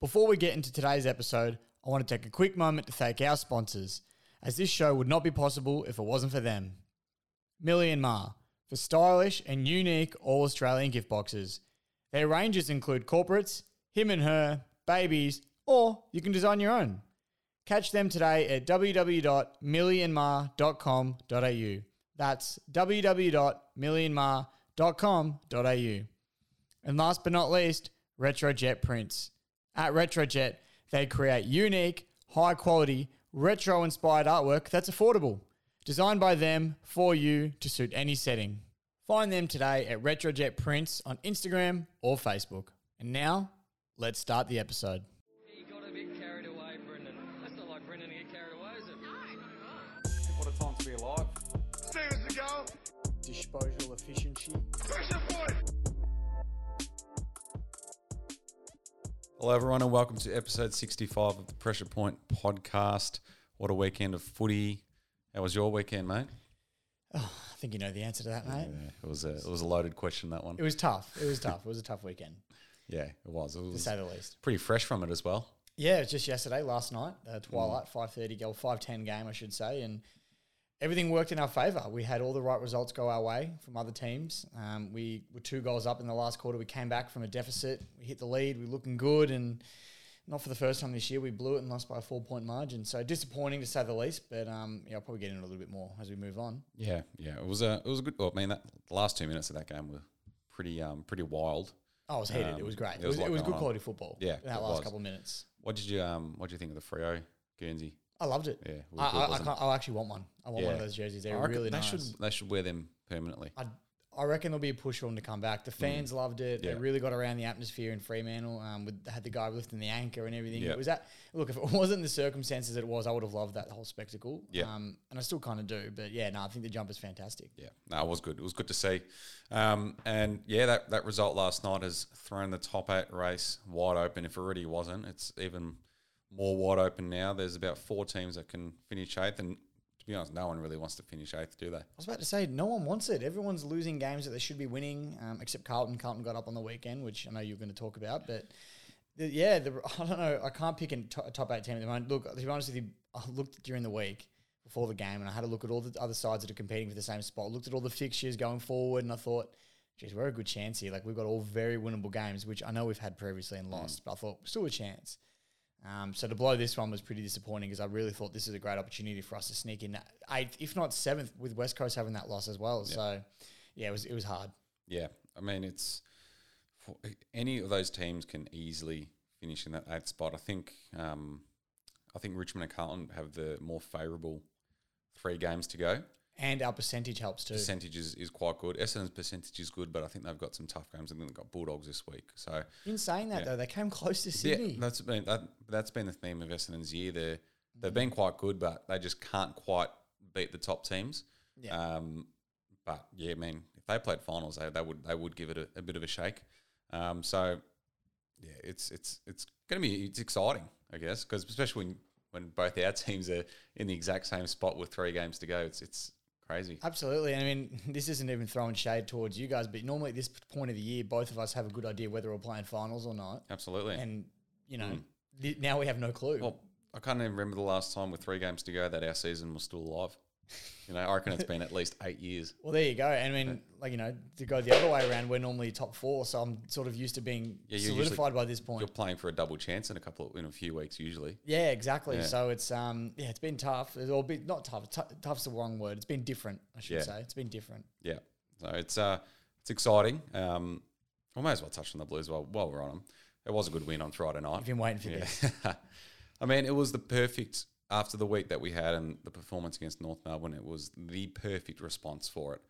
Before we get into today's episode, I want to take a quick moment to thank our sponsors, as this show would not be possible if it wasn't for them. Millie and Ma, for stylish and unique all Australian gift boxes. Their ranges include corporates, him and her, babies, or you can design your own. Catch them today at www.millionma.com.au. That's www.millionma.com.au. And last but not least, Retrojet Prints. At Retrojet, they create unique, high quality, retro inspired artwork that's affordable. Designed by them for you to suit any setting. Find them today at Retrojet Prints on Instagram or Facebook. And now, let's start the episode. You got a bit carried away, Brendan. That's not like Brendan to get carried away, is it? What a time to be alive. seconds to go. Disposal Hello, everyone, and welcome to episode 65 of the Pressure Point podcast. What a weekend of footy. How was your weekend, mate? I think you know the answer to that, mate. Yeah, it was a it was a loaded question that one. It was tough. It was tough. It was a tough weekend, Yeah, it was. It to say the least. pretty fresh from it as well. Yeah, it was just yesterday, last night, uh, Twilight, five thirty goal, five ten game, I should say, and everything worked in our favour. We had all the right results go our way from other teams. Um, we were two goals up in the last quarter. We came back from a deficit. We hit the lead. We were looking good, and not for the first time this year, we blew it and lost by a four point margin. So disappointing to say the least. But um, yeah, I'll probably get into a little bit more as we move on. Yeah, yeah. It was a it was a good. Well, I mean, that the last two minutes of that game were pretty um pretty wild. Oh, it was heated. it Um, was great. It was was, it was good on. quality football. Yeah, in that it last was. couple of minutes. What did you um What did you think of the Freo Guernsey? I loved it. Yeah, I, good, I, I, can't, I actually want one. I want one of those jerseys. There. I They're really they nice. should they should wear them permanently. I, I reckon there'll be a push for them to come back. The fans loved it. Mm. Yeah. They really got around the atmosphere in Fremantle. Um, with, had the guy lifting the anchor and everything. Yeah. It was that. Look, if it wasn't the circumstances it was, I would have loved that whole spectacle. Yeah. Um, and I still kind of do. But yeah, no, I think the jump is fantastic. Yeah, no, it was good. It was good to see. Um, and yeah, that, that result last night has thrown the top eight race wide open. If it already wasn't, it's even more wide open now. There's about four teams that can finish eighth. And to be honest, no one really wants to finish eighth, do they? I was about to say, no one wants it. Everyone's losing games that they should be winning, um, except Carlton. Carlton got up on the weekend, which I know you're going to talk about. But the, yeah, the, I don't know. I can't pick a top eight team at the moment. Look, to be honest with you, I looked during the week before the game and I had a look at all the other sides that are competing for the same spot. Looked at all the fixtures going forward, and I thought, geez, we're a good chance here. Like we've got all very winnable games, which I know we've had previously and lost, but I thought still a chance. Um, so to blow this one was pretty disappointing because I really thought this is a great opportunity for us to sneak in eighth, if not seventh, with West Coast having that loss as well. So yeah, it was it was hard. Yeah, I mean, it's for, any of those teams can easily finish in that eighth spot. I think, um, I think Richmond and Carlton have the more favourable three games to go. And our percentage helps too. percentage is, is quite good. Essendon's percentage is good, but I think they've got some tough games. I think they've got Bulldogs this week. So In saying that Yeah. though, they came close to Sydney. yeah, that's been that, that's been the theme of Essendon's year. They they've been quite good, but they just can't quite beat the top teams. Yeah. Um, but yeah, I mean, if they played finals, they, they would they would give it a, a bit of a shake. Um, so yeah, it's it's it's going to be it's exciting, I guess, because especially when when both our teams are in the exact same spot with three games to go, it's it's crazy. Absolutely. I mean, this isn't even throwing shade towards you guys, but normally at this point of the year, both of us have a good idea whether we're playing finals or not. Absolutely. And, you know, hmm. th- now we have no clue. Well, I can't even remember the last time with three games to go that our season was still alive. You know, I reckon it's been at least eight years. Well, there you go. And I mean, like, you know, to go the other way around, we're normally top four. So I'm sort of used to being Yeah, you're usually- solidified by this point. You're playing for a double chance in a couple of, in a few weeks usually. Yeah, exactly. Yeah. So it's, um, yeah, it's been tough. It's all been, not tough. T- tough's the wrong word. It's been different, I should Yeah. say. It's been different. Yeah, so it's uh, it's exciting. Um, I may as well touch on the Blues while while we're on them. It was a good win on Friday night. I've been waiting for this. I mean, it was the perfect after the week that we had and the performance against North Melbourne. It was the perfect response for it.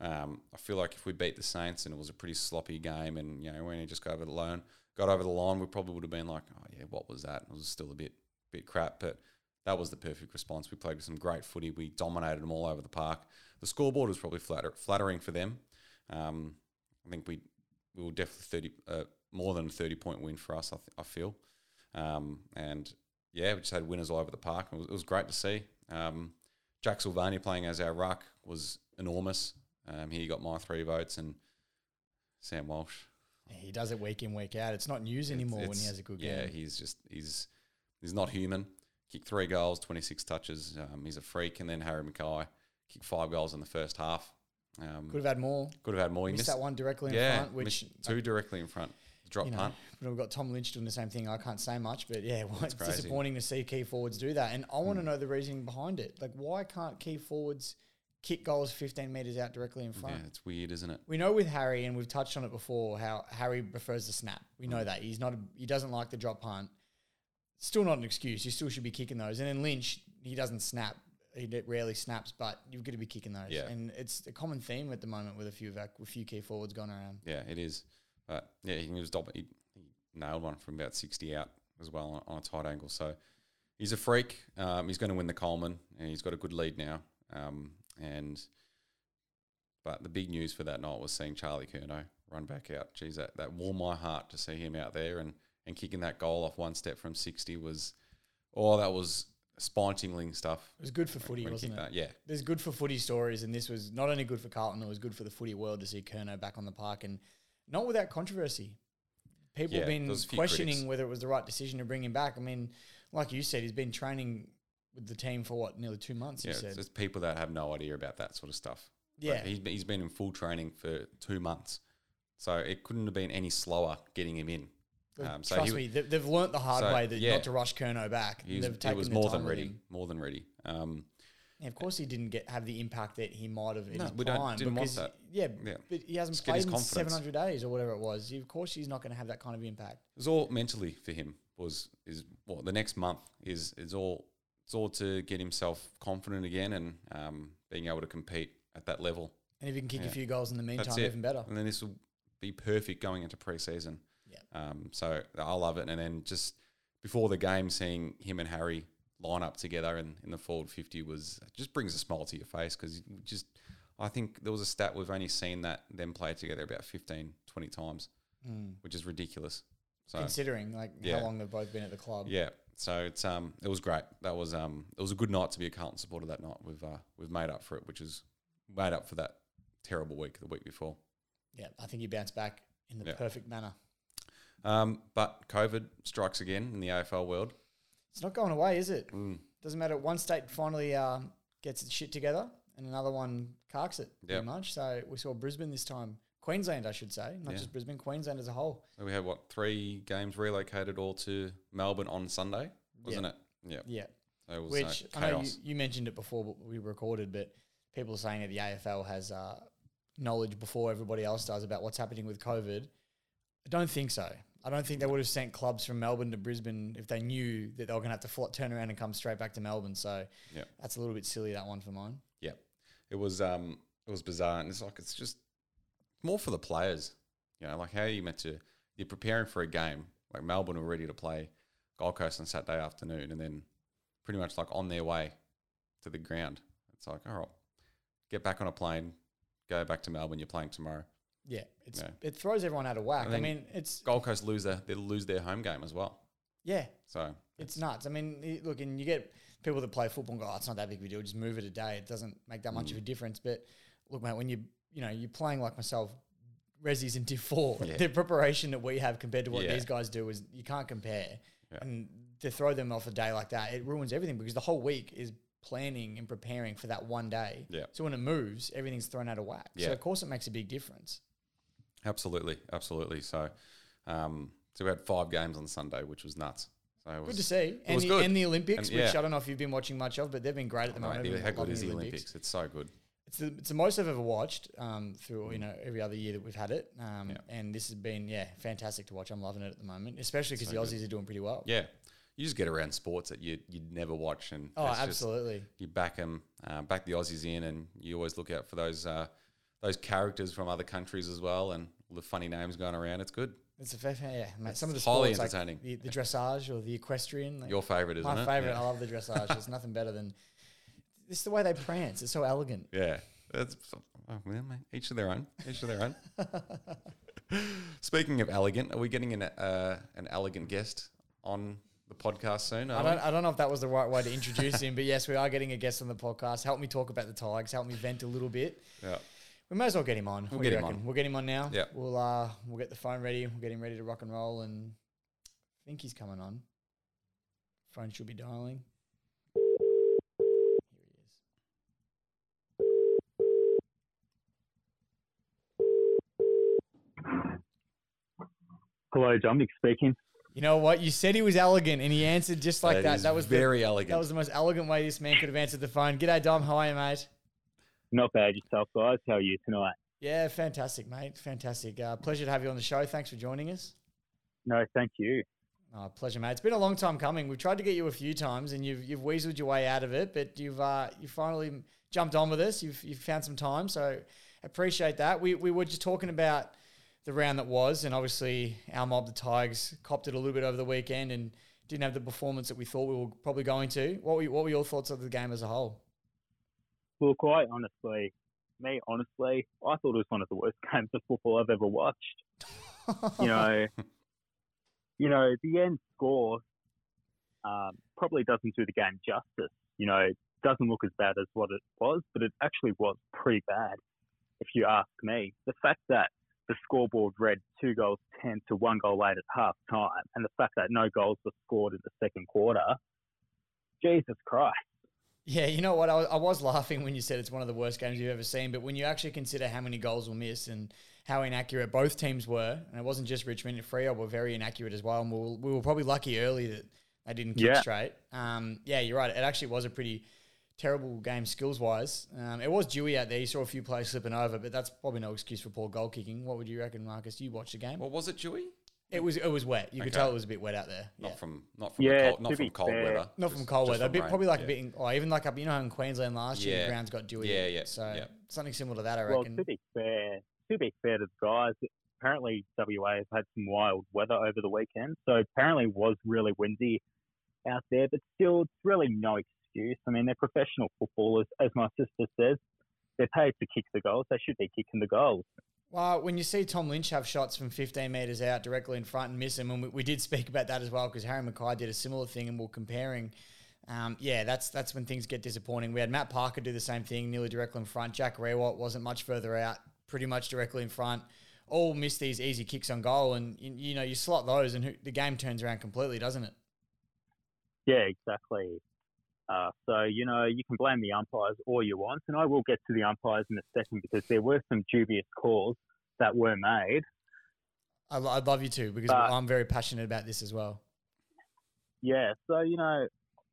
Um, I feel like if we beat the Saints and it was a pretty sloppy game, and you know we only just got over the line, got over the line, we probably would have been like, oh yeah, what was that? It was still a bit bit crap, but that was the perfect response. We played some great footy. We dominated them all over the park. The scoreboard was probably flatter, flattering for them. Um, I think we we were definitely thirty uh, more than a thirty point win for us. I, th- I feel, um, and yeah, we just had winners all over the park. It was, it was great to see. Um, Jack Silvagni playing as our ruck was enormous. Um, he got my three votes, and Sam Walsh. He does it week in, week out. It's not news anymore when he has a good yeah, game. Yeah, he's just he's he's not human. Kicked three goals, twenty six touches. Um, he's a freak. And then Harry McKay kicked five goals in the first half. Um, Could have had more. could have had more. He Missed that one directly in yeah, front, which two directly in front. Drop you know, punt. but we've got Tom Lynch doing the same thing. I can't say much, but yeah, well, it's crazy. Hmm. disappointing to see key forwards do that. And I want to know the reasoning behind it. Like, why can't key forwards kick goals 15 metres out directly in front? Yeah, it's weird, isn't it? We know with Harry, and we've touched on it before, how Harry prefers the snap. We Mm. know that he's not. A, he doesn't like the drop punt. Still not an excuse. You still should be kicking those. And then Lynch, he doesn't snap. He rarely snaps, but you've got to be kicking those. Yeah. And it's a common theme at the moment with a few of our, a few key forwards going around. Yeah, it is. But yeah, he was dob- he, he nailed one from about sixty out as well on, on a tight angle. So he's a freak. Um, he's going to win the Coleman, and he's got a good lead now. Um, and but the big news for that night was seeing Charlie Curnow run back out. Geez, that, that warmed my heart to see him out there and, and kicking that goal off one step from sixty was, oh, that was spine tingling stuff. It was good for footy, wasn't it? that. Yeah, There's good for footy stories, and this was not only good for Carlton, it was good for the footy world to see Curnow back on the park, and not without controversy. People Yeah, have been there was a few questioning critics. whether it was the right decision to bring him back. I mean, like you said, he's been training with the team for what nearly two months. yeah. you It's, people that have no idea about that sort of stuff. yeah, Like, he's been, he's been in full training for two months, so it couldn't have been any slower getting him in. Um, so trust he, me, they, they've learnt the hard so, way that yeah. not to rush Curnow back. he was, they've he taken was more than ready, more than ready. Um, Yeah, of course, he didn't get have the impact that he might have in No, his we don't- prime. want because, that. Yeah, Yeah. but he hasn't Just played in 700 days or whatever it was. Of course, he's not going to have that kind of impact. it was all mentally for him. Was is well, the next month is is all it's all to get himself confident again and um, being able to compete at that level. And if he can kick Yeah. a few goals in the meantime, even better. And then this will be perfect going into preseason. Yeah. Um, so I love it. And then just before the game, seeing him and Harry line up together in, in the forward 50 was just brings a smile to your face because just, I think there was a stat we've only seen that them play together about 15, 20 times, which is ridiculous. So Considering like Yeah. how long they've both been at the club. yeah, so it's um it was great. That was um it was a good night to be a Carlton supporter that night. We've uh, we've made up for it, which is made up for that terrible week the week before. Yeah, I think you bounced back in the Yeah. perfect manner. Um, but COVID strikes again in the AFL world. It's not going away, is it? Mm. Doesn't matter. One state finally uh, gets its shit together, and another one carks it Yep. pretty much. So we saw Brisbane this time, Queensland, I should say, not Yeah. just Brisbane, Queensland as a whole. So we had what three games relocated all to Melbourne on Sunday, wasn't it? Yeah. Yeah, So it was which uh, I know you, you mentioned it before we recorded, but people are saying that the AFL has uh, knowledge before everybody else does about what's happening with COVID. I don't think so. I don't think they would have sent clubs from Melbourne to Brisbane if they knew that they were going to have to fl- turn around and come straight back to Melbourne. So Yeah. that's a little bit silly that one for mine. Yeah, it was um it was bizarre, and it's like it's just more for the players. You know, like how are you meant to? You're preparing for a game. Like Melbourne were ready to play Gold Coast on Saturday afternoon, and then pretty much like on their way to the ground. It's like, all right, get back on a plane, go back to Melbourne. You're playing tomorrow. Yeah, it's Yeah. it throws everyone out of whack. And I then mean, it's Gold Coast lose their they lose their home game as well. yeah, So it's nuts. I mean, look, and you get people that play football and go, oh, it's not that big of a deal. Just move it a day. It doesn't make that Mm. much of a difference. But look, mate, when you you know you're playing like myself, Resi's in Div Four, Yeah. the preparation that we have compared to what Yeah. these guys do is you can't compare. Yeah. And to throw them off a day like that, it ruins everything because the whole week is planning and preparing for that one day. Yeah. So when it moves, everything's thrown out of whack. So Yeah. of course it makes a big difference. Absolutely, absolutely. So um, so we had five games on Sunday, which was nuts. So it was, Good to see. And the, good. and the Olympics, And, which. I don't know if you've been watching much of, but they've been great at the moment. How good is the Olympics? It's so good. It's the, it's the most I've ever watched um, through you know every other year that we've had it, um, Yeah. and this has been yeah fantastic to watch. I'm loving it at the moment, especially because So the good. Aussies are doing pretty well. Yeah, you just get around sports that you you'd never watch, and Oh, it's just- absolutely. you back them, uh, back the Aussies in, and you always look out for those uh, those characters from other countries as well, and all the funny names going around. It's good. It's a fair, yeah, mate. Some of the It's highly sports, like entertaining. the, the dressage or the equestrian. like, Your favorite, isn't my it? favorite. Yeah. I love the dressage. There's nothing better than it's the way they prance. It's so elegant. Yeah, that's oh, mate, each of their own. Each of their own. Speaking of elegant, are we getting an uh, an elegant guest on the podcast soon? I don't, we? I don't know if that was the right way to introduce him, but yes, we are getting a guest on the podcast. Help me talk about the Tigers. Help me vent a little bit. Yeah. We may as well get him on. We'll get him reckon? on. We'll get him on now. Yeah. We'll uh we'll get the phone ready. We'll get him ready to rock and roll. And I think he's coming on. Phone should be dialing. Here he is. Hello, Dominic speaking. You know what? You said he was elegant, and he answered just like that. That was the- very elegant. That was the most elegant way this man could have answered the phone. G'day, Dom. How are you, mate? Not bad yourself, guys. How are you tonight? Yeah, fantastic, mate. Fantastic. Uh, pleasure to have you on the show. Thanks for joining us. No, thank you. Oh, pleasure, mate. It's been a long time coming. We've tried to get you a few times, and you've you've weaseled your way out of it, but you've uh, you finally jumped on with us. You've you've found some time, so appreciate that. We we were just talking about the round that was, and obviously our mob, the Tigers, copped it a little bit over the weekend and didn't have the performance that we thought we were probably going to. What were what were your thoughts of the game as a whole? Well, quite honestly, me honestly, I thought it was one of the worst games of football I've ever watched. You know, you know, the end score um, probably doesn't do the game justice. You know, it doesn't look as bad as what it was, but it actually was pretty bad, if you ask me. The fact that the scoreboard read two goals ten to one goal late at half time, and the fact that no goals were scored in the second quarter, Jesus Christ. Yeah, you know what? I was, I was laughing when you said it's one of the worst games you've ever seen, but when you actually consider how many goals were missed and how inaccurate both teams were, and it wasn't just Richmond and Freo were very inaccurate as well, and we were, we were probably lucky early that they didn't kick Yeah. straight. Um, yeah, you're right. It actually was a pretty terrible game skills wise. Um, it was dewy out there. You saw a few players slipping over, but that's probably no excuse for poor goal kicking. What would you reckon, Marcus? You watched the game? What was it, dewy? It was it was wet. You could Okay. tell it was a bit wet out there. Not Yeah. from not from Yeah, the cold, to not be from cold fair- weather. Not just- from cold just weather, a from bit, rain, probably like yeah. a bit, in, or even like up, you know, how in Queensland last year, Yeah. the grounds got dewy. Yeah, yeah, So yeah. something similar to that, I Well, reckon. to be fair, to be fair to the guys, apparently WA has had some wild weather over the weekend, so apparently it was really windy out there. But still, it's really no excuse. I mean, they're professional footballers, as my sister says. They're paid to kick the goals. They should be kicking the goals. Well, when you see Tom Lynch have shots from 15 metres out directly in front and miss them, and we, we did speak about that as well because Harry McKay did a similar thing and we're comparing. Um, yeah, that's that's when things get disappointing. We had Matt Parker do the same thing, nearly directly in front. Jack Riewoldt wasn't much further out, pretty much directly in front. All missed these easy kicks on goal, and you, you know you slot those, and who, the game turns around completely, doesn't it? Yeah, exactly. Uh, so, you know, you can blame the umpires all you want, and I will get to the umpires in a second because there were some dubious calls that were made. I, I'd love you to because But- I'm very passionate about this as well. Yeah, so you know,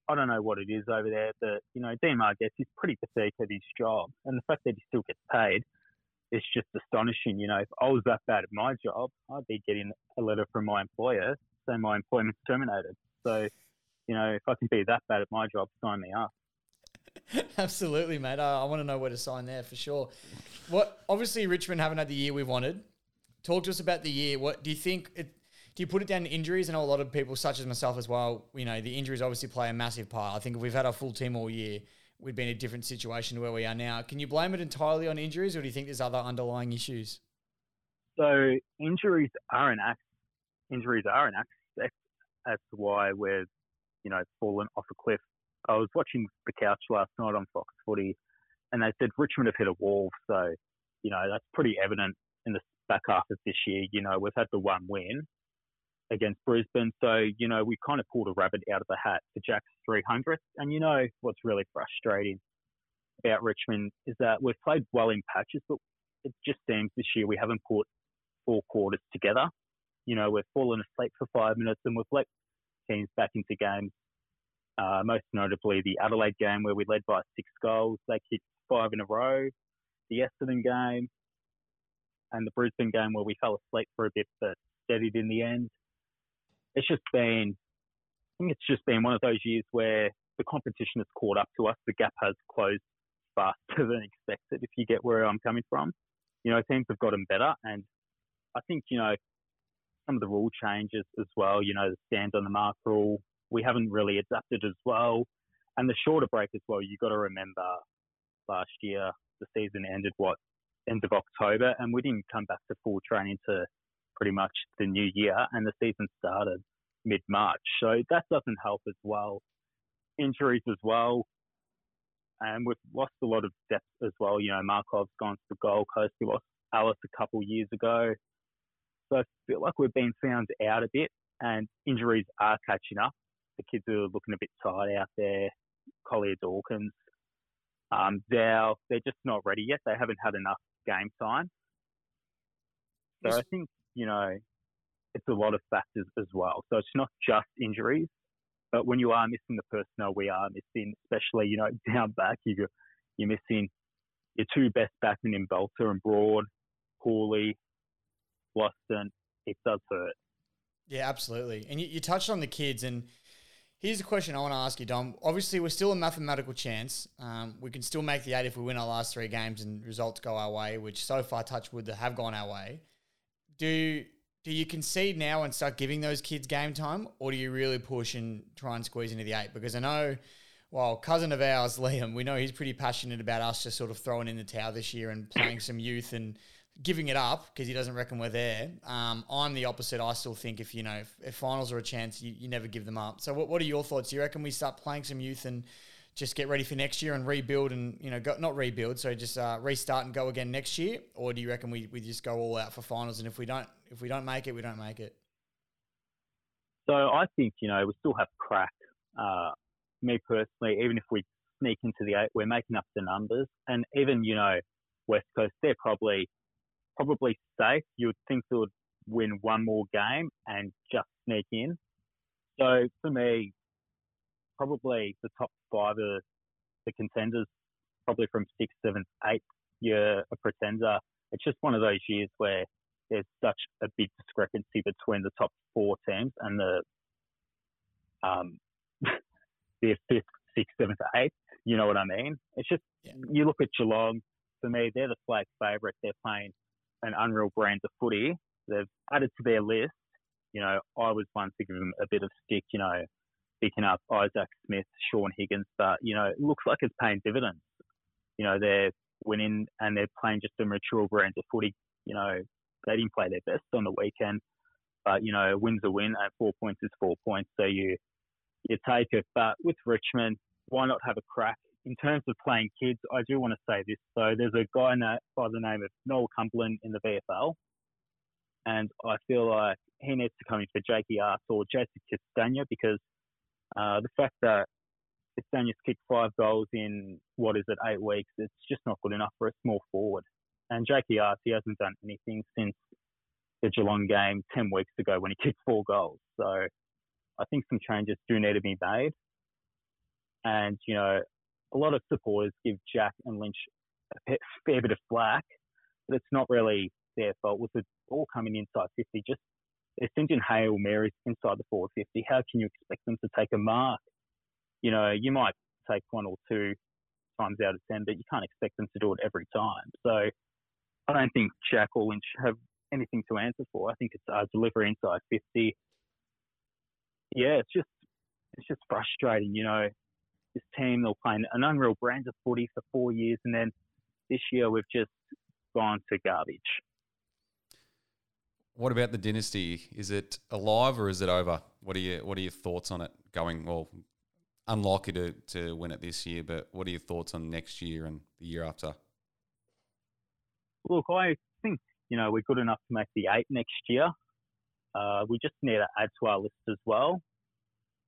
I don't know what it is over there, but you know, Dean gets he's pretty pathetic at his job, and the fact that he still gets paid is just astonishing. You know, if I was that bad at my job, I'd be getting a letter from my employer saying my employment's terminated. So, you know, if I can be that bad at my job, sign me up. Absolutely, mate. I, I want to know where to sign there for sure. What obviously Richmond haven't had the year we wanted. Talk to us about the year. What do you think? It, do you put it down to injuries? I know a lot of people, such as myself as well. You know, the injuries obviously play a massive part. I think if we've had our full team all year, we'd be in a different situation to where we are now. Can you blame it entirely on injuries, or do you think there's other underlying issues? So injuries are an act. Injuries are an act. That's why we've, you know, fallen off a cliff. I was watching the couch last night on Fox Footy, and they said Richmond have hit a wall. So, you know, that's pretty evident in the back half of this year. You know, we've had the one win against Brisbane, so you know we kind of pulled a rabbit out of the hat for Jack's 300th. And you know what's really frustrating about Richmond is that we've played well in patches, but it just seems this year we haven't put four quarters together. You know, we've fallen asleep for five minutes and we've let teams back into games. Uh, most notably, the Adelaide game where we led by six goals. They kicked five in a row. The Essendon game and the Brisbane game where we fell asleep for a bit but steadied in the end. It's just been, I think it's just been one of those years where the competition has caught up to us. The gap has closed faster than expected, if you get where I'm coming from. You know, teams have gotten better and I think, you know, some of the rule changes as well, you know, the stand on the mark rule, we haven't really adapted as well. And the shorter break as well, you've got to remember last year, the season ended what, end of October, and we didn't come back to full training to pretty much the new year, and the season started mid March. So that doesn't help as well. Injuries as well. and we've lost a lot of depth as well. You know, Markov's gone to the Gold Coast. We lost Ellis a couple years ago. So I feel like we've been found out a bit, and injuries are catching up. The kids are looking a bit tired out there. Collier Dawkins, um, Dow, they're just not ready yet. They haven't had enough game time. So I think, you know, it's a lot of factors as well. So it's not just injuries, but when you are missing the personnel we are missing, especially, you know, down back, you, you're missing your two best backmen in Balta and Broad, Cooley, Boston. It does hurt. Yeah, absolutely. And you, you touched on the kids, and here's a question I want to ask you, Dom. Obviously, we're still a mathematical chance. Um, we can still make the eight if we win our last three games and results go our way, which so far, touch wood, that have gone our way. Do do you concede now and start giving those kids game time, or do you really push and try and squeeze into the eight? Because I know, well, cousin of ours, Liam, we know he's pretty passionate about us just sort of throwing in the towel this year and playing some youth and giving it up because he doesn't reckon we're there. Um, I'm the opposite. I still think if you know if, if finals are a chance, you, you never give them up. So what, what are your thoughts? Do you reckon we start playing some youth and just get ready for next year and rebuild and you know go, not rebuild, so just uh, restart and go again next year, or do you reckon we, we just go all out for finals and if we don't if we don't make it, we don't make it? So I think you know we still have crack. Uh, me personally, even if we sneak into the eight, we're making up the numbers, and even you know West Coast, they're probably probably safe. You would think they would win one more game and just sneak in. So for me, probably the top five are the contenders, probably from sixth, seventh, eighth year a pretender. It's just one of those years where there's such a big discrepancy between the top four teams and the um, the fifth, sixth, seventh, eighth. You know what I mean? It's just Yeah. you look at Geelong. For me, they're the flag favourite. They're playing an unreal brand of footy. They've added to their list. You know, I was one to give them a bit of stick. You know, picking up Isaac Smith, Shaun Higgins, but you know, it looks like it's paying dividends. You know, they're winning and they're playing just a mature brand of footy. You know, they didn't play their best on the weekend, but you know, win's a win, and four points is four points. So you you take it. But with Richmond, why not have a crack? In terms of playing kids, I do want to say this. So there's a guy by the name of Noah Cumberland in the VFL, and I feel like he needs to come in for Jake Aarts or Jason Castagna because uh, the fact that Castagna's kicked five goals in what is it eight weeks, it's just not good enough for a small forward. And Jake Aarts, he hasn't done anything since the Geelong game ten weeks ago when he kicked four goals. So I think some changes do need to be made. And you know, a lot of supporters give Jack and Lynch a fair bit of flack, but it's not really their fault. With the ball coming inside 50, just they're sending Hail Marys inside the 450. How can you expect them to take a mark? You know, you might take one or two times out of 10, but you can't expect them to do it every time. So I don't think Jack or Lynch have anything to answer for. I think it's uh, delivery inside 50. Yeah, it's just it's just frustrating. You know, this team they're playing an unreal brand of footy for four years, and then this year we've just gone to garbage. What about the dynasty? Is it alive or is it over? What are your What are your thoughts on it going? Well, unlikely to to win it this year, but what are your thoughts on next year and the year after? Look, I think you know we're good enough to make the eight next year. Uh, we just need to add to our list as well.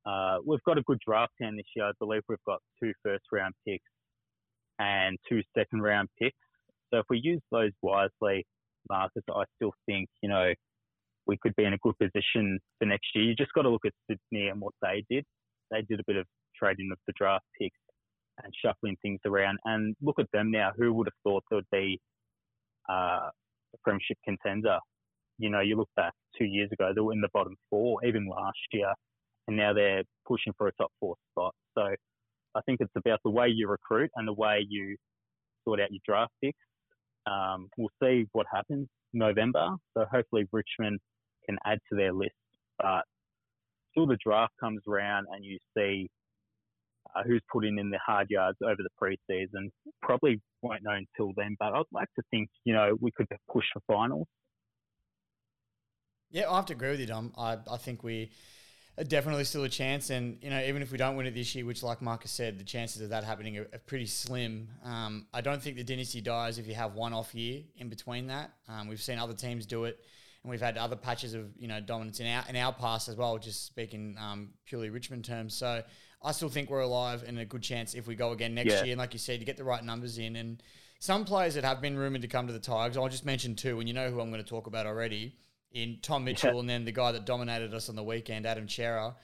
Uh, we've got a good draft team this year. I believe we've got two first round picks and two second round picks. So if we use those wisely, Marcus, I still think you know we could be in a good position for next year. You just got to look at Sydney and what they did. They did a bit of trading of the draft picks and shuffling things around. And look at them now. Who would have thought there would be uh, a premiership contender? You know, you look back two years ago, they were in the bottom four, even last year, and now they're pushing for a top four spot. So I think it's about the way you recruit and the way you sort out your draft picks. Um, we'll see what happens November. So hopefully Richmond can add to their list. But till the draft comes around and you see uh, who's putting in the hard yards over the preseason, probably won't know until then. But I'd like to think, you know, we could push for finals. Yeah, I have to agree with you, Dom. I, I think we definitely still a chance. And you know, even if we don't win it this year, which, like Marcus said, the chances of that happening are, are pretty slim. Um, I don't think the dynasty dies if you have one off year in between that. Um, we've seen other teams do it, and we've had other patches of you know dominance in our in our past as well. Just speaking um, purely Richmond terms, so. I still think we're alive and a good chance if we go again next Yeah. year. And like you said, you get the right numbers in. And some players that have been rumoured to come to the Tigers, I'll just mention two, and you know who I'm going to talk about already in Tom Mitchell Yeah. and then the guy that dominated us on the weekend, Adam Cerra.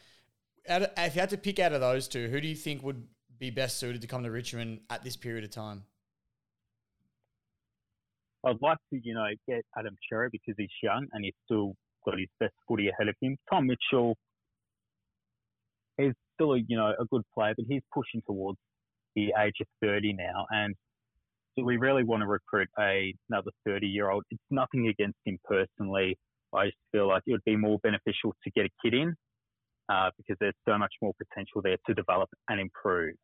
If you had to pick out of those two, who do you think would be best suited to come to Richmond at this period of time? I'd like to, you know, get Adam Cerra because he's young and he's still got his best footy ahead of him. Tom Mitchell is still, a, you know, a good player, but he's pushing towards the age of 30 now. And do we really want to recruit a, another 30 year old? It's nothing against him personally. I just feel like it would be more beneficial to get a kid in uh, because there's so much more potential there to develop and improve.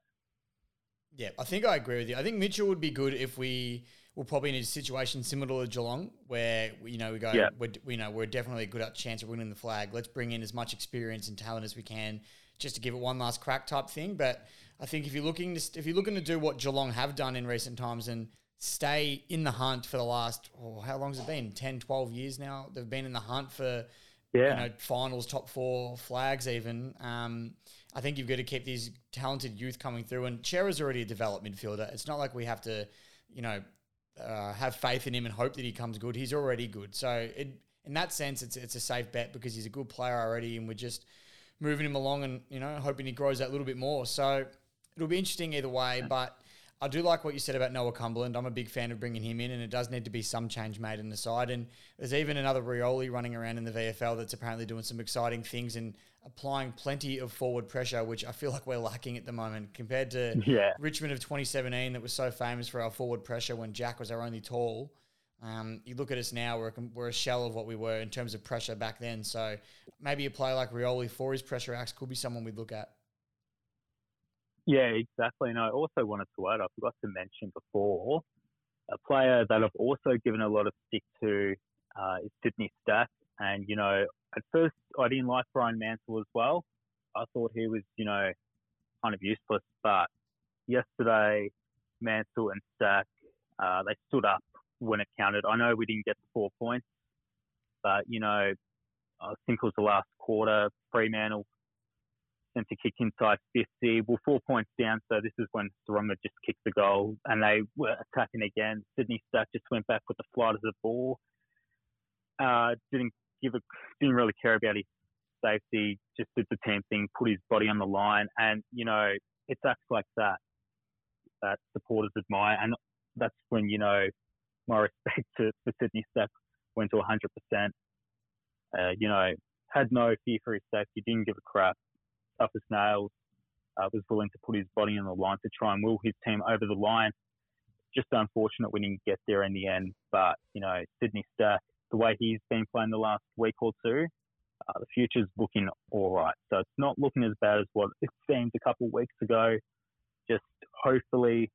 Yeah, I think I agree with you. I think Mitchell would be good if we were probably in a situation similar to Geelong, where you know we go, Yeah. we're, you know, we're definitely a good chance of winning the flag. Let's bring in as much experience and talent as we can, just to give it one last crack type thing. But I think if you're looking to, if you're looking to do what Geelong have done in recent times and stay in the hunt for the last, oh, how long has it been? 10, 12 years now. They've been in the hunt for Yeah. you know, finals, top four flags, even. Um, I think you've got to keep these talented youth coming through. And Cerra's already a developed midfielder. It's not like we have to, you know, uh, have faith in him and hope that he comes good. He's already good. So it, in that sense, it's it's a safe bet because he's a good player already, and we're just moving him along and you know hoping he grows that little bit more. So it'll be interesting either way, but. I do like what you said about Noah Cumberland. I'm a big fan of bringing him in, and it does need to be some change made in the side. And there's even another Rioli running around in the VFL that's apparently doing some exciting things and applying plenty of forward pressure, which I feel like we're lacking at the moment compared to Yeah. Richmond of 2017 that was so famous for our forward pressure when Jack was our only tall. Um, you look at us now, we're, a we're a shell of what we were in terms of pressure back then. So maybe a player like Rioli for his pressure acts could be someone we'd look at. Yeah, exactly. And I also wanted to add, I forgot to mention before, a player that I've also given a lot of stick to uh, is Sydney Stack. And, you know, at first I didn't like Ryan Mansell as well. I thought he was, you know, kind of useless. But yesterday, Mansell and Stack, uh, they stood up when it counted. I know we didn't get the four points, but, you know, I think it was the last quarter, Fremantle a kick inside 50. Well, four points down, so this is when Sarunga just kicked the goal and they were attacking again. Sydney Stack just went back with the flight of the ball. Uh, didn't give a, didn't really care about his safety, just did the team thing, put his body on the line. And, you know, it's acts like that that supporters admire. And that's when, you know, my respect to, for Sydney Stack went to 100%. Uh, you know, had no fear for his safety, didn't give a crap tough as nails, uh, was willing to put his body on the line to try and will his team over the line. Just unfortunate we didn't get there in the end. But, you know, Sydney Stack, the way he's been playing the last week or two, uh, the future's looking all right. So it's not looking as bad as what it seemed a couple of weeks ago. Just hopefully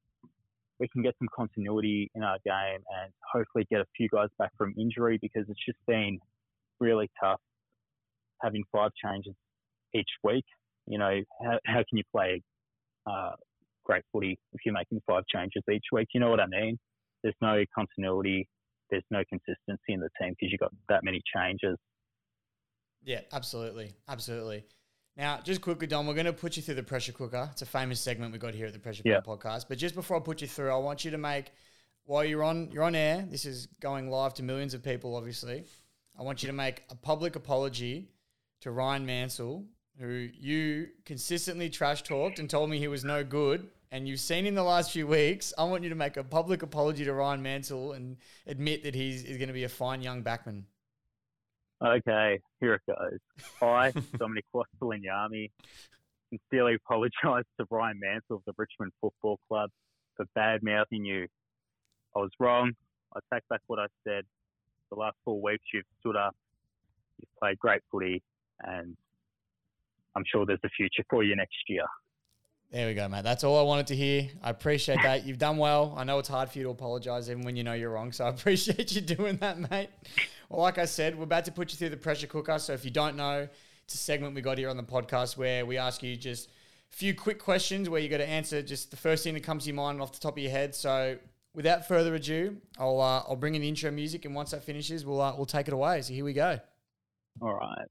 we can get some continuity in our game and hopefully get a few guys back from injury because it's just been really tough having five changes each week you know, how, how can you play uh, great footy if you're making five changes each week? You know what I mean? There's no continuity, there's no consistency in the team because you've got that many changes. Yeah, absolutely. Absolutely. Now, just quickly, Don, we're going to put you through the pressure cooker. It's a famous segment we got here at the Pressure Yeah. Cooker podcast. But just before I put you through, I want you to make while you're on you're on air. This is going live to millions of people, obviously. I want you to make a public apology to Ryan Mansell, who you consistently trash talked and told me he was no good. And you've seen in the last few weeks. I want you to make a public apology to Ryan Mansell and admit that he's, is going to be a fine young backman. Okay, here it goes. I, Dominic Waspalinyami, sincerely apologise to Ryan Mansell of the Richmond Football Club for bad mouthing you. I was wrong. I take back what I said. The last four weeks you've stood up, you've played great footy, and I'm sure there's a future for you next year. There we go, mate. That's all I wanted to hear. I appreciate that. You've done well. I know it's hard for you to apologise even when you know you're wrong. So I appreciate you doing that, mate. Well, like I said, we're about to put you through the pressure cooker. So if you don't know, It's a segment we got here on the podcast where we ask you just a few quick questions where you got to answer just the first thing that comes to your mind off the top of your head. So without further ado, I'll uh, I'll bring in the intro music, and once that finishes, we'll uh, we'll take it away. So here we go. All right.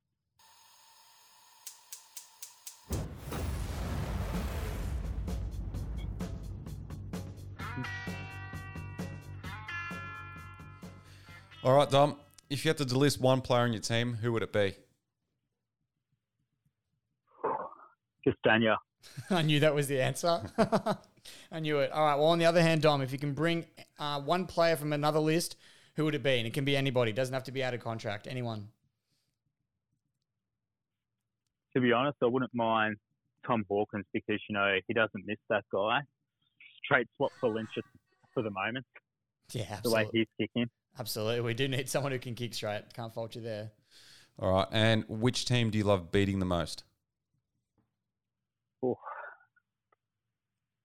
All right, Dom. If you had to delist one player on your team, who would it be? Just Castagna. I knew that was the answer. I knew it. All right. Well, on the other hand, Dom, if you can bring uh, one player from another list, who would it be? And it can be anybody. It doesn't have to be out of contract. Anyone. To be honest, I wouldn't mind Tom Hawkins because you know he doesn't miss that guy. Straight swap for Lynch at- for the moment. Yeah, The way absolutely. he's kicking. absolutely. We do need someone who can kick straight. Can't fault you there. All right. And which team do you love beating the most? Oh.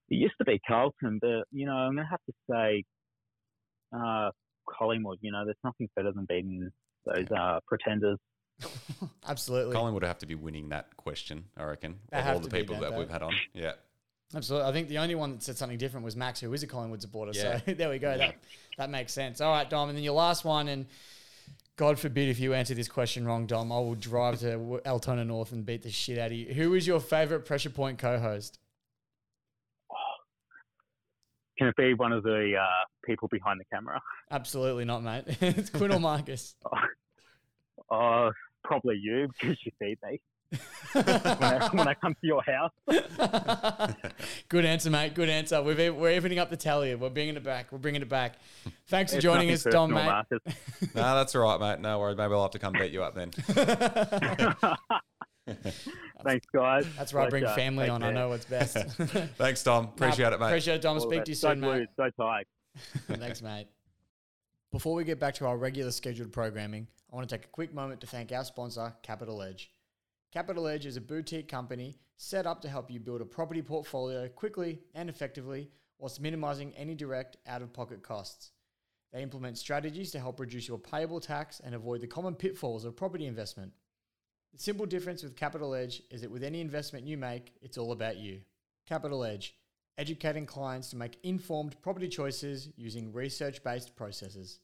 It used to be Carlton, but you know I'm gonna have to say uh, Collingwood. You know, there's nothing better than beating those uh, pretenders. absolutely. Collingwood have to be winning that question, I reckon, They of have all the people don't that we've had on. Yeah. Absolutely. I think the only one that said something different was Max, who is a Collingwood supporter. Yeah. So there we go. That that makes sense. All right, Dom. And then your last one, and God forbid if you answer this question wrong, Dom, I will drive to W- Altona North and beat the shit out of you. Who is your favorite Pressure Point co-host? Can it be one of the uh, people behind the camera? Absolutely not, mate. it's Quinn or Marcus. Oh, probably you because you feed me when I, when I come to your house. Good answer, mate. Good answer. We've, we're evening up the tally. We're bringing it back. We're bringing it back. Thanks for It's joining us, Dom, personal, mate. Marcus. no, that's all right, mate. No worries. Maybe I'll have to come beat you up then. Thanks, guys. That's right. Bring family Take on. I know what's best. Thanks, Dom. Appreciate it, mate. Appreciate it, Dom. All Speak to you soon, Don't mate. lose. Go tight. Thanks, mate. Before we get back to our regular scheduled programming, I want to take a quick moment to thank our sponsor, Capital Edge. Capital Edge is a boutique company set up to help you build a property portfolio quickly and effectively whilst minimizing any direct out of pocket costs. They implement strategies to help reduce your payable tax and avoid the common pitfalls of property investment. The simple difference with Capital Edge is that with any investment you make, it's all about you. Capital Edge, educating clients to make informed property choices using research based processes.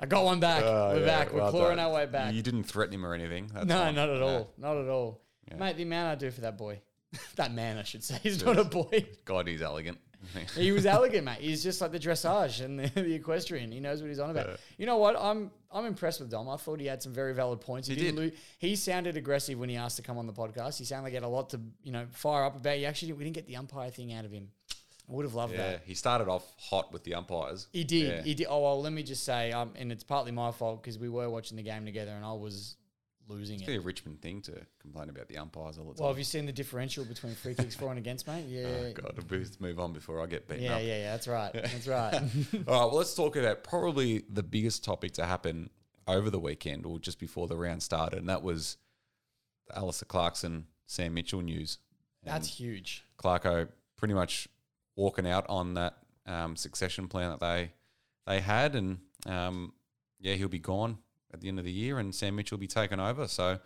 I got one back. Oh, We're yeah, back. We're well clawing done. our way back. You didn't threaten him or anything. That's no, fine. not at No. all. Not at all. Yeah. Mate, the amount I do for that boy. that man, I should say. He's not a boy. God, he's elegant. He was elegant, mate. He's just like the dressage and the, the equestrian. He knows what he's on about. Yeah. You know what? I'm I'm impressed with Dom. I thought he had some very valid points. He didn't did. lo- he sounded aggressive when he asked to come on the podcast. He sounded like he had a lot to you know fire up about. He actually we didn't get the umpire thing out of him. I would have loved yeah, that. he started off hot with the umpires. He did. Yeah. He did. Oh well, let me just say, um, and it's partly my fault because we were watching the game together and I was losing It's it. a Richmond thing to complain about the umpires all the time. Well, have you seen the differential between free kicks for and against, mate? Yeah. Oh, God, let's move on before I get beaten yeah, up. yeah, yeah. That's right. That's right. All right, well, let's talk about probably the biggest topic to happen over the weekend or just before the round started, and that was the Alastair Clarkson, Sam Mitchell news. That's huge. Clarko pretty much walking out on that um, succession plan that they they had, and um, yeah, he'll be gone at the end of the year, and Sam Mitchell will be taken over. So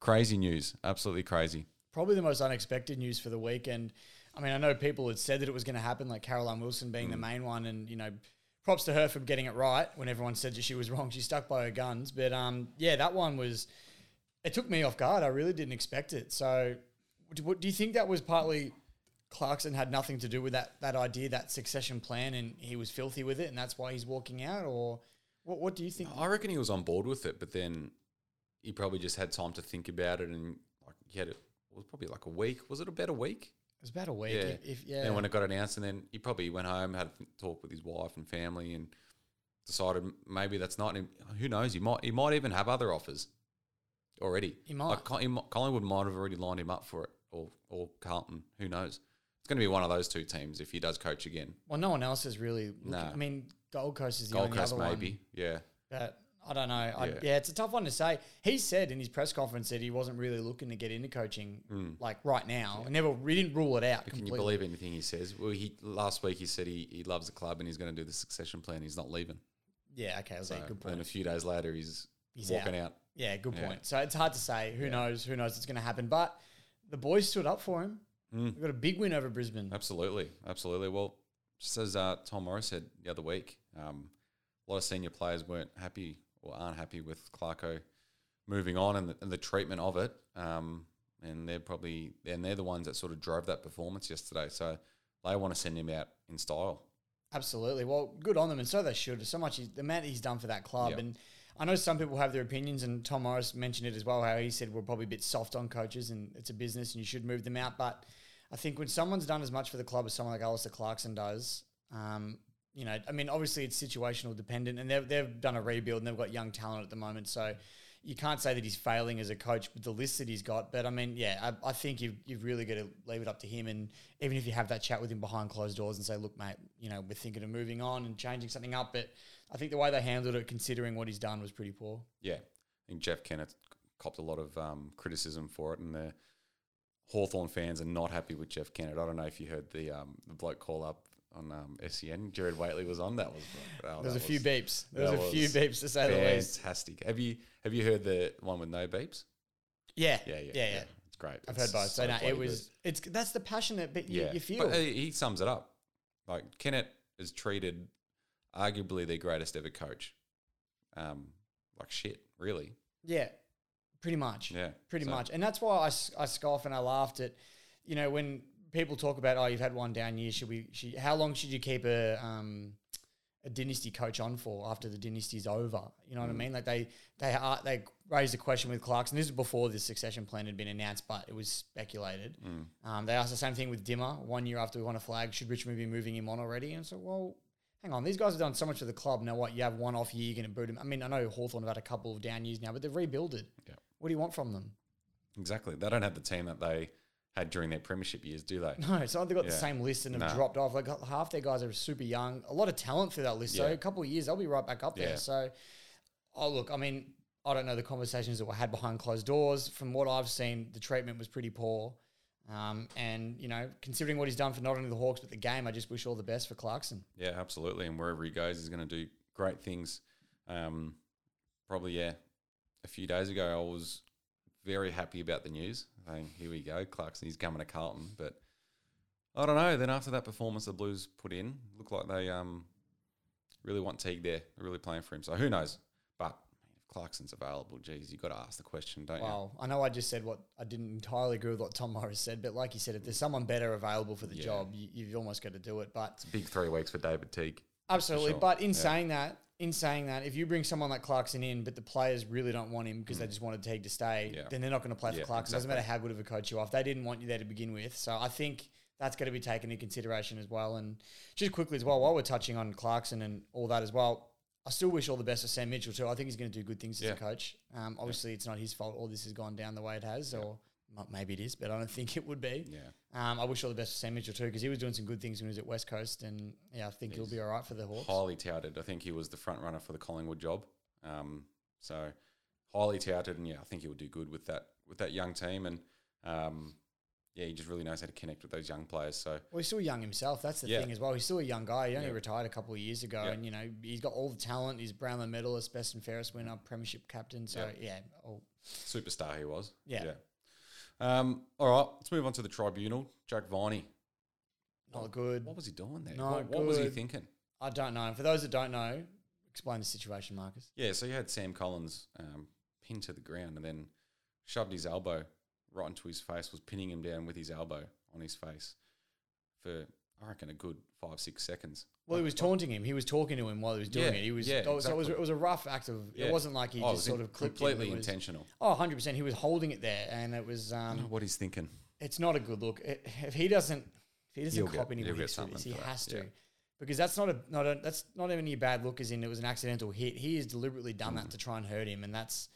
crazy news, absolutely crazy. Probably the most unexpected news for the week. And I mean, I know people had said that it was going to happen, like Caroline Wilson being the Mm. main one, and you know, props to her for getting it right when everyone said that she was wrong. She stuck by her guns. But um, yeah, that one was. It took me off guard. I really didn't expect it. So, do, do you think that was partly Clarkson had nothing to do with that that idea, that succession plan, and he was filthy with it, and that's why he's walking out, or what? What do you think? I reckon he was on board with it, but then he probably just had time to think about it, and like he had it, it was probably like a week. Was it about a week? It was about a week. Yeah. If, if yeah, And when it got announced, and then he probably went home, had a talk with his wife and family, and decided maybe that's not him. Who knows? He might he might even have other offers already. He might. Like, might- Collingwood might have already lined him up for it, or or Carlton. Who knows? Going to be one of those two teams if he does coach again. Well, no one else is really. Looking, Nah. I mean, Gold Coast is the Gold only Coast other maybe, one. yeah. But I don't know. I, yeah. Yeah. it's a tough one to say. He said in his press conference that he wasn't really looking to get into coaching hmm. like right now. And never, we didn't rule it out. Can you believe anything he says? Well, he last week he said he, he loves the club and he's going to do the succession plan. He's not leaving. Yeah. Okay. So, like, good and a few days later, he's, He's walking out. Yeah, good Yeah. point. So it's hard to say. Who knows? Who knows what's going to happen? But the boys stood up for him. Mm. We've got a big win over Brisbane. Absolutely, absolutely. Well, just as uh, Tom Morris said the other week, um, a lot of senior players weren't happy or aren't happy with Clarko moving on and the, and the treatment of it. Um, and they're probably and they're the ones that sort of drove that performance yesterday. So they want to send him out in style. Absolutely. Well, good on them, and so they should. So much the amount he's done for that club, Yep. and I know some people have their opinions, and Tom Morris mentioned it as well. How he said we're probably a bit soft on coaches, and it's a business, and you should move them out. But I think when someone's done as much for the club as someone like Alastair Clarkson does, um, you know, I mean, obviously it's situational dependent, and they've they've done a rebuild, and they've got young talent at the moment, so. You can't say that he's failing as a coach with the list that he's got, but I mean, yeah, I, I think you've, you've really got to leave it up to him. And even if you have that chat with him behind closed doors and say, look, mate, you know, we're thinking of moving on and changing something up, but I think the way they handled it, considering what he's done, was pretty poor. Yeah, I think Jeff Kennett copped a lot of um, criticism for it, and the Hawthorn fans are not happy with Jeff Kennett. I don't know if you heard the um, the bloke call up on um, SEN. Gerard Whateley was on. That was oh, There's a few was beeps. There's a few beeps to say the least. fantastic. Have you have you heard the one with no beeps? Yeah, Yeah, yeah, yeah, yeah. It's great. I've It's heard both. So, no, bloody it good. was. It's that's the passionate bit you, yeah, you feel. But uh, he sums it up. Like Kennett is treated arguably their greatest ever coach. Um, like shit, really. Yeah, pretty much. Yeah, pretty so- much. And that's why I, I scoff and I laughed at, you know, when people talk about, oh, you've had one down year. Should we? Should, how long should you keep a um, a dynasty coach on for after the dynasty's over? You know what I mean? Like they they are, they raised a question with Clarkson. This is before the succession plan had been announced, but it was speculated. Um, they asked the same thing with Dimma one year after we won a flag. Should Richmond be moving him on already? And so, well. Hang on, these guys have done so much for the club. Now, what? You have one off year, you're going to boot him. I mean, I know Hawthorn have had a couple of down years now, but they've rebuilded. Yeah. What do you want from them? Exactly. They don't have the team that they had during their premiership years, do they? No, it's not they've got the same list and have No. dropped off. Like half their guys are super young. A lot of talent through that list. So a couple of years, they'll be right back up Yeah. there. So, oh look, I mean, I don't know the conversations that were had behind closed doors. From what I've seen, the treatment was pretty poor. Um, and you know, considering what he's done for not only the Hawks but the game, I just wish all the best for Clarkson. Yeah, absolutely. And wherever he goes, he's going to do great things. Um, probably, yeah. A few days ago, I was very happy about the news. Saying, here we go, Clarkson, he's coming to Carlton. But I don't know. Then after that performance the Blues put in, looked like they um, really want Teague there. They're really playing for him. So who knows? But if Clarkson's available, geez, you've got to ask the question, don't you? Well, I know I just said what I didn't entirely agree with what Tom Morris said, but like you said, if there's someone better available for the Yeah. job, you, you've almost got to do it. But It's big three weeks for David Teague. Absolutely. sure. But in Yeah. saying that, in saying that, if you bring someone like Clarkson in, but the players really don't want him because they just wanted Teague to stay, Mm. Yeah. then they're not going to play for Yeah, Clarkson. Doesn't matter how good of a coach you are. If they didn't want you there to begin with. So I think that's going to be taken into consideration as well. And just quickly as well, while we're touching on Clarkson and all that as well, I still wish all the best for Sam Mitchell too. I think he's going to do good things as Yeah. a coach. Um, obviously, it's not his fault all this has gone down the way it has, or m- maybe it is, but I don't think it would be. Yeah. Um, I wish all the best for Sam Mitchell too because he was doing some good things when he was at West Coast, and yeah, I think he'll be all right for the Hawks. highly touted. I think he was the front runner for the Collingwood job. Um, so highly touted, and yeah, I think he will do good with that with that young team. And um, yeah, he just really knows how to connect with those young players. So Well, he's still young himself. That's the Yeah. thing as well. He's still a young guy. He only Yeah. retired a couple of years ago, Yeah. and you know he's got all the talent. He's Brownlow medalist, best and fairest winner, premiership captain. So yeah, oh, superstar he was. Yeah. Um, all right, let's move on to the tribunal. Jack Viney. not good. What was he doing there? Not what, what was he thinking? I don't know. For those that don't know, explain the situation, Marcus. Yeah, so you had Sam Collins um, pinned to the ground and then shoved his elbow right into his face, was pinning him down with his elbow on his face for, I reckon, a good five, six seconds. Well, he was taunting him. He was talking to him while he was doing Yeah, it. He was. yeah, So it was. exactly. It was a rough act of. Yeah. It wasn't like he Oh, it just was sort in- of clipped him. completely It was- intentional. Oh, 100 percent. He was holding it there, and it was. I don't know Um, what he's thinking. it's not a good look. I- If he doesn't, if he doesn't cop get- any he'll get whips for this, something he for that, has to, yeah. because that's not a not a that's not even a bad look. As in, it was an accidental hit. He has deliberately done Mm. that to try and hurt him, and that's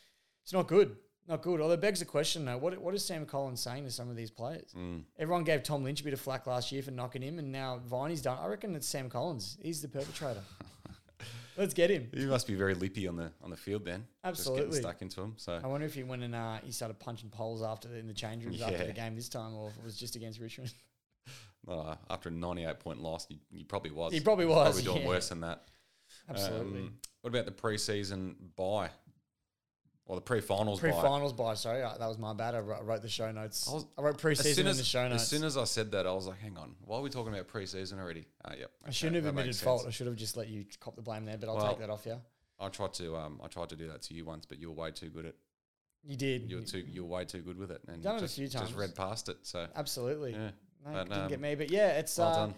it's not good. Not good. Although it begs the question though, what what is Sam Collins saying to some of these players? Mm. Everyone gave Tom Lynch a bit of flack last year for knocking him, and now Viney's done. I reckon it's Sam Collins. He's the perpetrator. Let's get him. He must be very lippy on the on the field then. Just Absolutely. getting stuck into him. So I wonder if he went and uh, he started punching poles after the, in the change rooms after the game this time, or if it was just against Richmond. uh, after a 98 point loss, he, he probably was. He probably was, Probably doing yeah. worse than that. Absolutely. Um, what about the preseason bye? Or the pre-finals. Pre-finals bye sorry, I, that was my bad. I wrote, I wrote the show notes. I I, was- wrote As pre-season soon in as, the show notes. as soon as I said that, I was like, "Hang on, why are we talking about pre-season already?" Uh, yep, I shouldn't okay, have admitted fault. I should have just let you cop the blame there, but I'll Well, take that off you. I tried to, um, I tried to do that to you once, but you were way too good at. You did. You were too, you were way too good with it, and Done it a just, few just read past it. So Absolutely. yeah, No, But, didn't get um, me. But yeah, it's well uh, done.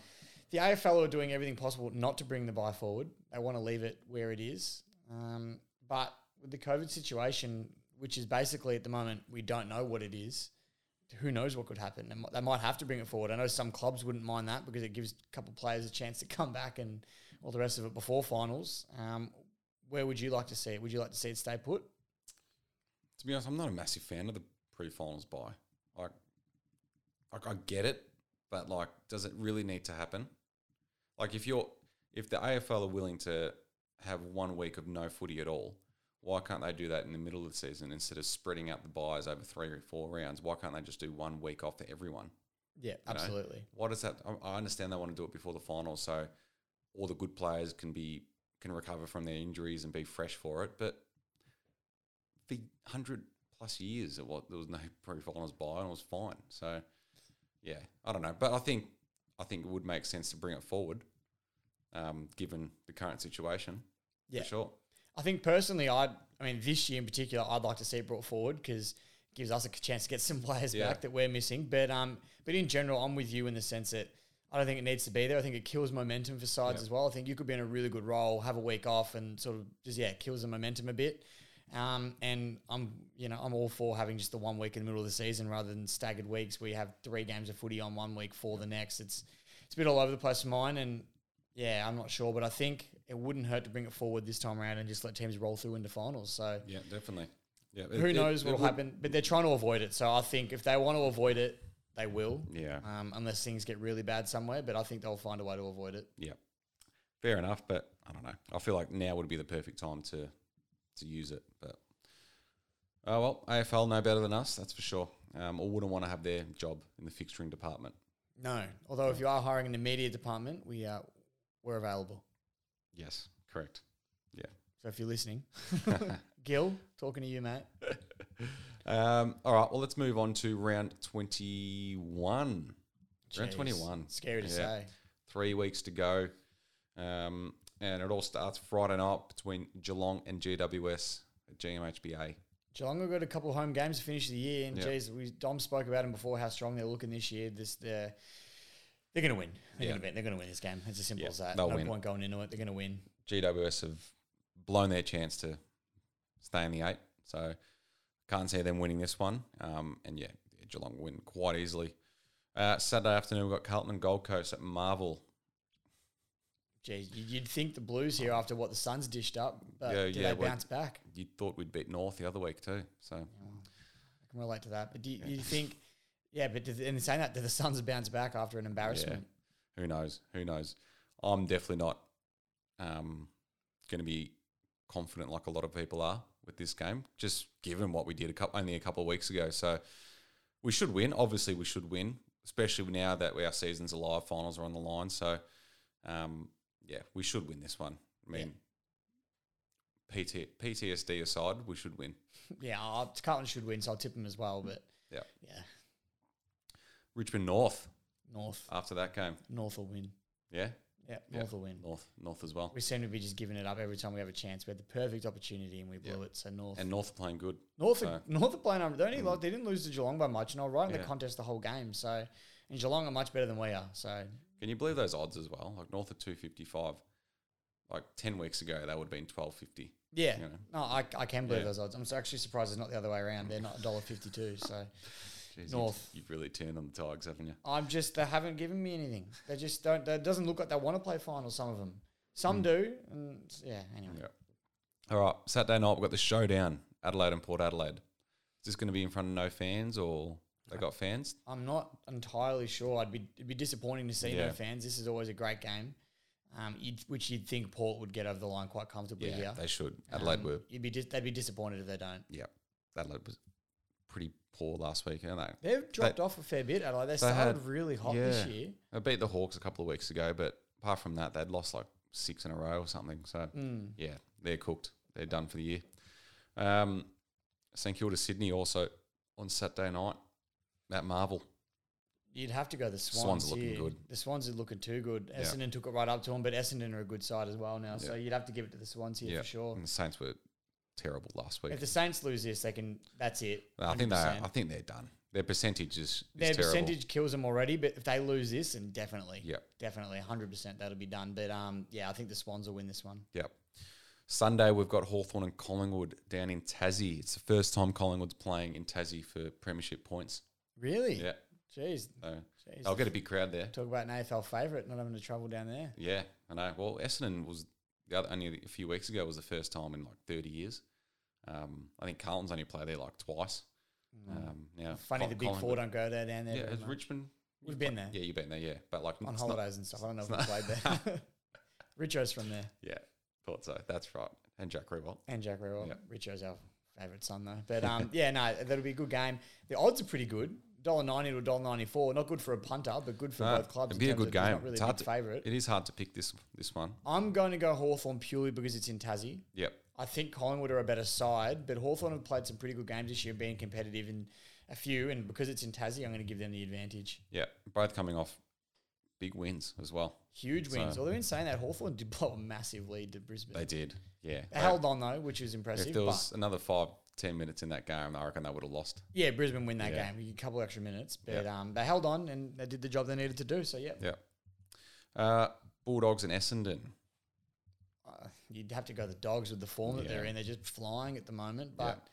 the AFL are doing everything possible not to bring the bye forward. They want to leave it where it is. Um, but with the COVID situation, which is basically at the moment we don't know what it is. Who knows what could happen? Might, they might have to bring it forward. I know some clubs wouldn't mind that because it gives a couple of players a chance to come back and all the rest of it before finals. Um, where would you like to see it? Would you like to see it stay put? To be honest, I'm not a massive fan of the pre-finals bye. Like, like I get it, but like, does it really need to happen? Like, if you're, if the AFL are willing to have one week of no footy at all, why can't they do that in the middle of the season instead of spreading out the byes over three or four rounds? Why can't they just do one week off for everyone? Yeah, know? absolutely. Why does that? I- understand they want to do it before the finals, so all the good players can be can recover from their injuries and be fresh for it. But for hundred plus years, it was, there was no pre-finals bye and it was fine. So yeah, I don't know, but I think I think it would make sense to bring it forward, um, given the current situation. Yeah. for sure. I think personally, I'd, I mean, this year in particular, I'd like to see it brought forward because it gives us a chance to get some players Yeah. back that we're missing. But um, but in general, I'm with you in the sense that I don't think it needs to be there. I think it kills momentum for sides Yeah. as well. I think you could be in a really good role, have a week off, and sort of just yeah, kills the momentum a bit. Um, and I'm you know I'm all for having just the one week in the middle of the season rather than staggered weeks where you have three games of footy on one week for the next. It's it's a bit all over the place for mine, and yeah, I'm not sure, but I think it wouldn't hurt to bring it forward this time around and just let teams roll through into finals. So Yeah, definitely. Yeah, who knows what will happen? But they're trying to avoid it. So I think if they want to avoid it, they will. Yeah, Um, unless things get really bad somewhere, but I think they'll find a way to avoid it. Yeah, fair enough. But I don't know. I feel like now would be the perfect time to to use it. But oh well, AFL know better than us, that's for sure. Um, or wouldn't want to have their job in the fixturing department. No, although if you are hiring in the media department, we uh, we're available. Yes, correct. Yeah. So if you're listening, Gil, talking to you, mate. Um, all right. Well, let's move on to round twenty-one. Round 21. Scary to Yeah. say. Three weeks to go, um, and it all starts Friday night between Geelong and GWS at GMHBA. Geelong have got a couple of home games to finish the year, and Yeah. geez, we Dom spoke about them before how strong they're looking this year. This they're they're going to win. They're Yeah. going to win. They're going to win this game. It's as simple Yeah, as that. no win. point going into it. They're going to win. GWS have blown their chance to stay in the eight. So can't see them winning this one. Um, and yeah, Geelong win quite easily. Uh, Saturday afternoon, we've got Carlton and Gold Coast at Marvel. Geez, you- you'd think the Blues here after what the Suns dished up, but Yeah, do yeah, they well- bounce back? You thought we'd beat North the other week too. So I can relate to that. But do you, you think, yeah, but did, in saying that, do the Suns bounce back after an embarrassment? who knows? Who knows? I'm definitely not um, going to be confident like a lot of people are with this game, just given what we did a couple, only a couple of weeks ago. So we should win. Obviously, we should win, especially now that our season's alive. Finals are on the line. So um, yeah, we should win this one. I mean, PT, PTSD aside, we should win. Yeah, Carlton should win, so I'll tip them as well. But Yeah. yeah, Richmond North North, after that game. North will win. Yeah, Yeah, Yeah. North will win. North, North as well. We seem to be just giving it up every time we have a chance. We had the perfect opportunity and we blew Yeah. it. So North, And North are playing good. North, so- are, North are playing. Um, they only like they didn't lose to Geelong by much, and I was right in Yeah. the contest the whole game. So, and Geelong are much better than we are. So Can you believe those odds as well? Like North at two fifty five. Like ten weeks ago, they would have been twelve fifty. yeah, You know. no, I, I can believe Yeah. those odds. I'm actually surprised it's not the other way around. They're not $1.52. So Jeez, North. You've, you've really turned on the Tigers, haven't you? I'm just they haven't given me anything. They just don't. It doesn't look like they want to play finals. Some of them, some do, and yeah. Anyway, Yeah. All right, Saturday night we've got the showdown, Adelaide and Port Adelaide. Is this going to be in front of no fans or they got fans? I'm not entirely sure. I'd be it'd be disappointing to see Yeah. no fans. This is always a great game, um, you'd, which you'd think Port would get over the line quite comfortably Yeah, here. they should. Adelaide Um, were. You'd be dis- they'd be disappointed if they don't. Yeah, Adelaide was pretty poor last week, aren't they? They've dropped off a fair bit. Adelaide. They, they started had- really hot this year. They beat the Hawks a couple of weeks ago, but apart from that, they'd lost like six in a row or something. So Mm. yeah, they're cooked. They're done for the year. Um, St Kilda Sydney also on Saturday night at Marvel. You'd have to go the Swans. Swans are looking here. good. The Swans are looking too good. Yeah. Essendon took it right up to them, but Essendon are a good side as well now. So you'd have to give it to the Swans here Yeah, for sure. And the Saints were terrible last week. If the Saints lose this, they can. That's it. I think they. I think they're done. Their percentage is, is Their terrible. percentage kills them already, but if they lose this, and definitely, Yep. definitely, hundred percent, that'll be done. But um, yeah, I think the Swans will win this one. Yep. Sunday we've got Hawthorn and Collingwood down in Tassie. It's the first time Collingwood's playing in Tassie for premiership points. Really? Yeah. Jeez. So Jeez. I'll get a big crowd there. Talk about an AFL favourite, not having to travel down there. Yeah, I know. Well, Essendon was the other, only a few weeks ago was the first time in like 30 years. Um, I think Carlton's only played there like twice. Um, now, Mm. Funny Col- the big four don't go there down there. Yeah, has. Richmond? We've you've been there. Yeah, you've been there. Yeah, but like on it's not- holidays and stuff. I don't know if we played there. Richo's from there, yeah, thought so. That's right. And Jack Riewoldt. and Jack Riewoldt. Yeah. Richo's our favourite son though. But um, yeah, no, that'll be a good game. The odds are pretty good. Dollar ninety to dollar ninety four. Not good for a punter, but good for No, both clubs. it'd be a good game. Not really It's a hard to- favourite. It is hard to pick this this one. I'm going to go Hawthorn purely because it's in Tassie. Yep. I think Collingwood are a better side, but Hawthorn have played some pretty good games this year, being competitive in a few. And because it's in Tassie, I'm going to give them the advantage. Yeah, both coming off big wins as well. Huge wins. So- Although in saying that, Hawthorn did blow a massive lead to Brisbane. They did. Yeah. They held on though, which is impressive. if there was another five, ten minutes in that game, I reckon they would have lost. yeah, Brisbane win that Yeah. game. A couple extra minutes, but Yeah. um, they held on and they did the job they needed to do. So yeah, Yeah. Uh, Bulldogs and Essendon. uh, you'd have to go the Dogs with the form that they're in. They're just flying at the moment, but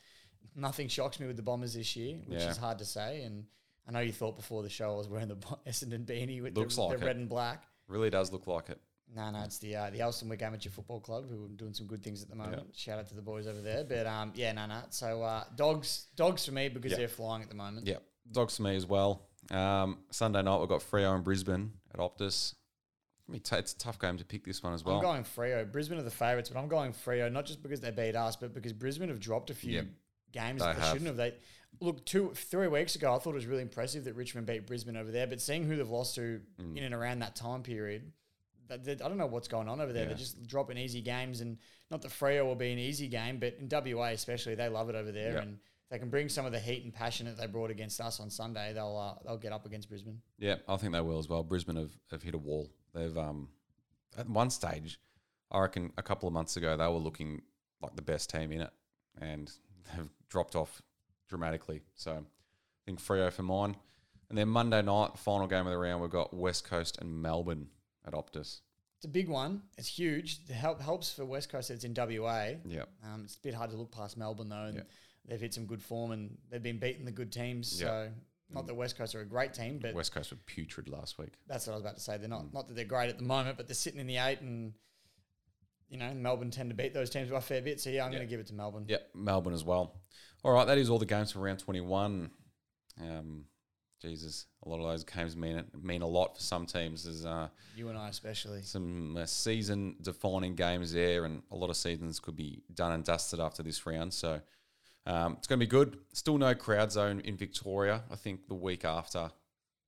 nothing shocks me with the Bombers this year, which is hard to say. And I know you thought before the show I was wearing the Essendon beanie with Looks the, like the red and black. Really does look like it. No, no, it's the uh, the Elsternwick Amateur Football Club who are doing some good things at the moment. Shout out to the boys over there. But um, yeah, no, no. So uh, dogs, dogs for me because Yeah. they're flying at the moment. Yeah. Dogs for me as well. Um, Sunday night, we've got Freo and Brisbane at Optus. T- it's a tough game to pick this one as well. I'm going Freo. Brisbane are the favourites, but I'm going Freo not just because they beat us, but because Brisbane have dropped a few Yep. games They that they have. shouldn't have. They look two, three weeks ago. I thought it was really impressive that Richmond beat Brisbane over there, but seeing who they've lost to Mm. in and around that time period, I don't know what's going on over there. Yeah. They're just dropping easy games, and not that Freo will be an easy game, but in WA especially, they love it over there, Yep. and if they can bring some of the heat and passion that they brought against us on Sunday, they'll uh, they'll get up against Brisbane. Yeah, I think they will as well. Brisbane have, have hit a wall. They've um at one stage, I reckon a couple of months ago they were looking like the best team in it, and they've dropped off dramatically. So I think Freo for mine. And then Monday night, final game of the round, we've got West Coast and Melbourne at Optus. It's a big one. It's huge. It help, helps for West Coast it's in WA. Yep. Um, it's a bit hard to look past Melbourne though, and Yeah. they've hit some good form and they've been beating the good teams. Yeah. So not that West Coast are a great team, but West Coast were putrid last week. that's what I was about to say. They're not Mm. not that they're great at the moment, but they're sitting in the eight, and you know Melbourne tend to beat those teams by a fair bit. So yeah, I'm Yeah. going to give it to Melbourne. Yep, Melbourne as well. All right, that is all the games for round 21. Um, Jesus, a lot of those games mean mean a lot for some teams. There's uh, You and I especially. some uh, season defining games there, and a lot of seasons could be done and dusted after this round. So um, it's going to be good. Still no crowd zone in Victoria. I think the week after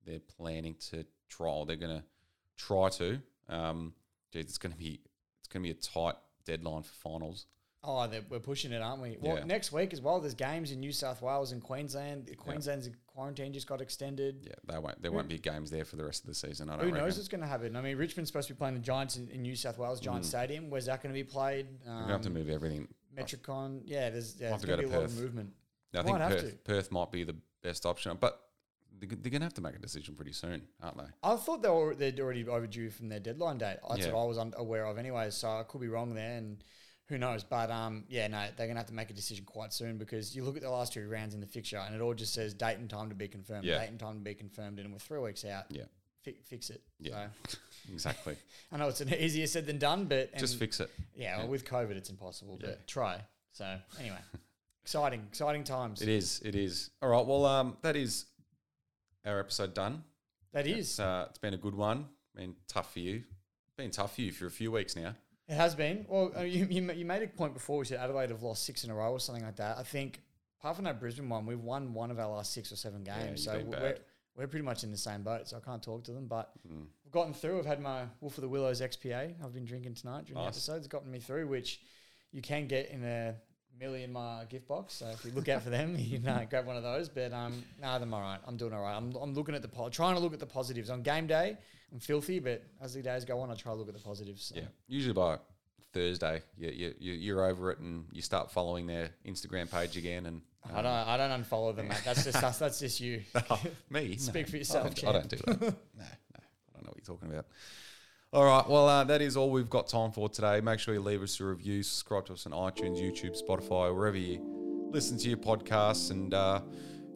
they're planning to trial. They're going to try to. Um, geez, it's going to be it's going to be a tight deadline for finals. Oh, we're pushing it, aren't we? Well, Yeah. next week as well. There's games in New South Wales and Queensland. Queensland's quarantine just got extended. Yeah, they won't. There won't be games there for the rest of the season. I don't Who knows what's going to happen? I mean, Richmond's supposed to be playing the Giants in, in New South Wales Giant Stadium. Where's that going to be played? Um, to have to move everything. Metricon. Yeah, there's, yeah, there's to going go to be to a lot of Perth. movement. I think Perth. Perth might be the best option, but they're, they're going to have to make a decision pretty soon, aren't they? I thought they were they'd already overdue from their deadline date. That's Yeah. what I was unaware of anyway. So I could be wrong there, and who knows? But um, yeah, no, they're gonna have to make a decision quite soon because you look at the last two rounds in the fixture, and it all just says date and time to be confirmed. Yeah. Date and time to be confirmed, and we're three weeks out. Yeah, Fi- fix it. Yeah. So, exactly. I know it's an easier said than done, but Just fix it. Yeah, well, with COVID, it's impossible. Yeah. But try. So anyway, exciting, exciting times. It is. It is. All right. Well, um, that is our episode done. That is. It's, uh, it's been a good one. Been tough for you. Been tough for you for a few weeks now. It has been. Well, uh, you, you, you made a point before. We said Adelaide have lost six in a row or something like that. I think, apart from that Brisbane one, we've won one of our last six or seven games. you've so we're, we're pretty much in the same boat. So I can't talk to them. But Mm. I've gotten through. I've had my Wolf of the Willows XPA. I've been drinking tonight during the Nice. episode. It's gotten me through, which you can get in a million my gift box. So if you look out for them, you know, grab one of those. But um, no, I'm all right. I'm doing all right. I'm, I'm looking at the po- trying to look at the positives on game day. I'm filthy, but as the days go on, I try to look at the positives. So. Yeah, usually by Thursday, you, you, you you're over it and you start following their Instagram page again. And I don't. I don't unfollow them, mate. That's just us. That's just you. me Speak No, for yourself, I don't, I don't do that. no, no, I don't know what you're talking about. All right, well, uh, that is all we've got time for today. Make sure you leave us a review, subscribe to us on iTunes, YouTube, Spotify, wherever you listen to your podcasts, and uh,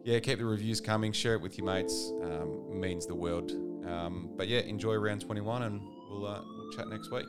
yeah, keep the reviews coming. Share it with your mates. Um, means the world. Um, but yeah, enjoy round 21, and we'll uh, we'll chat next week.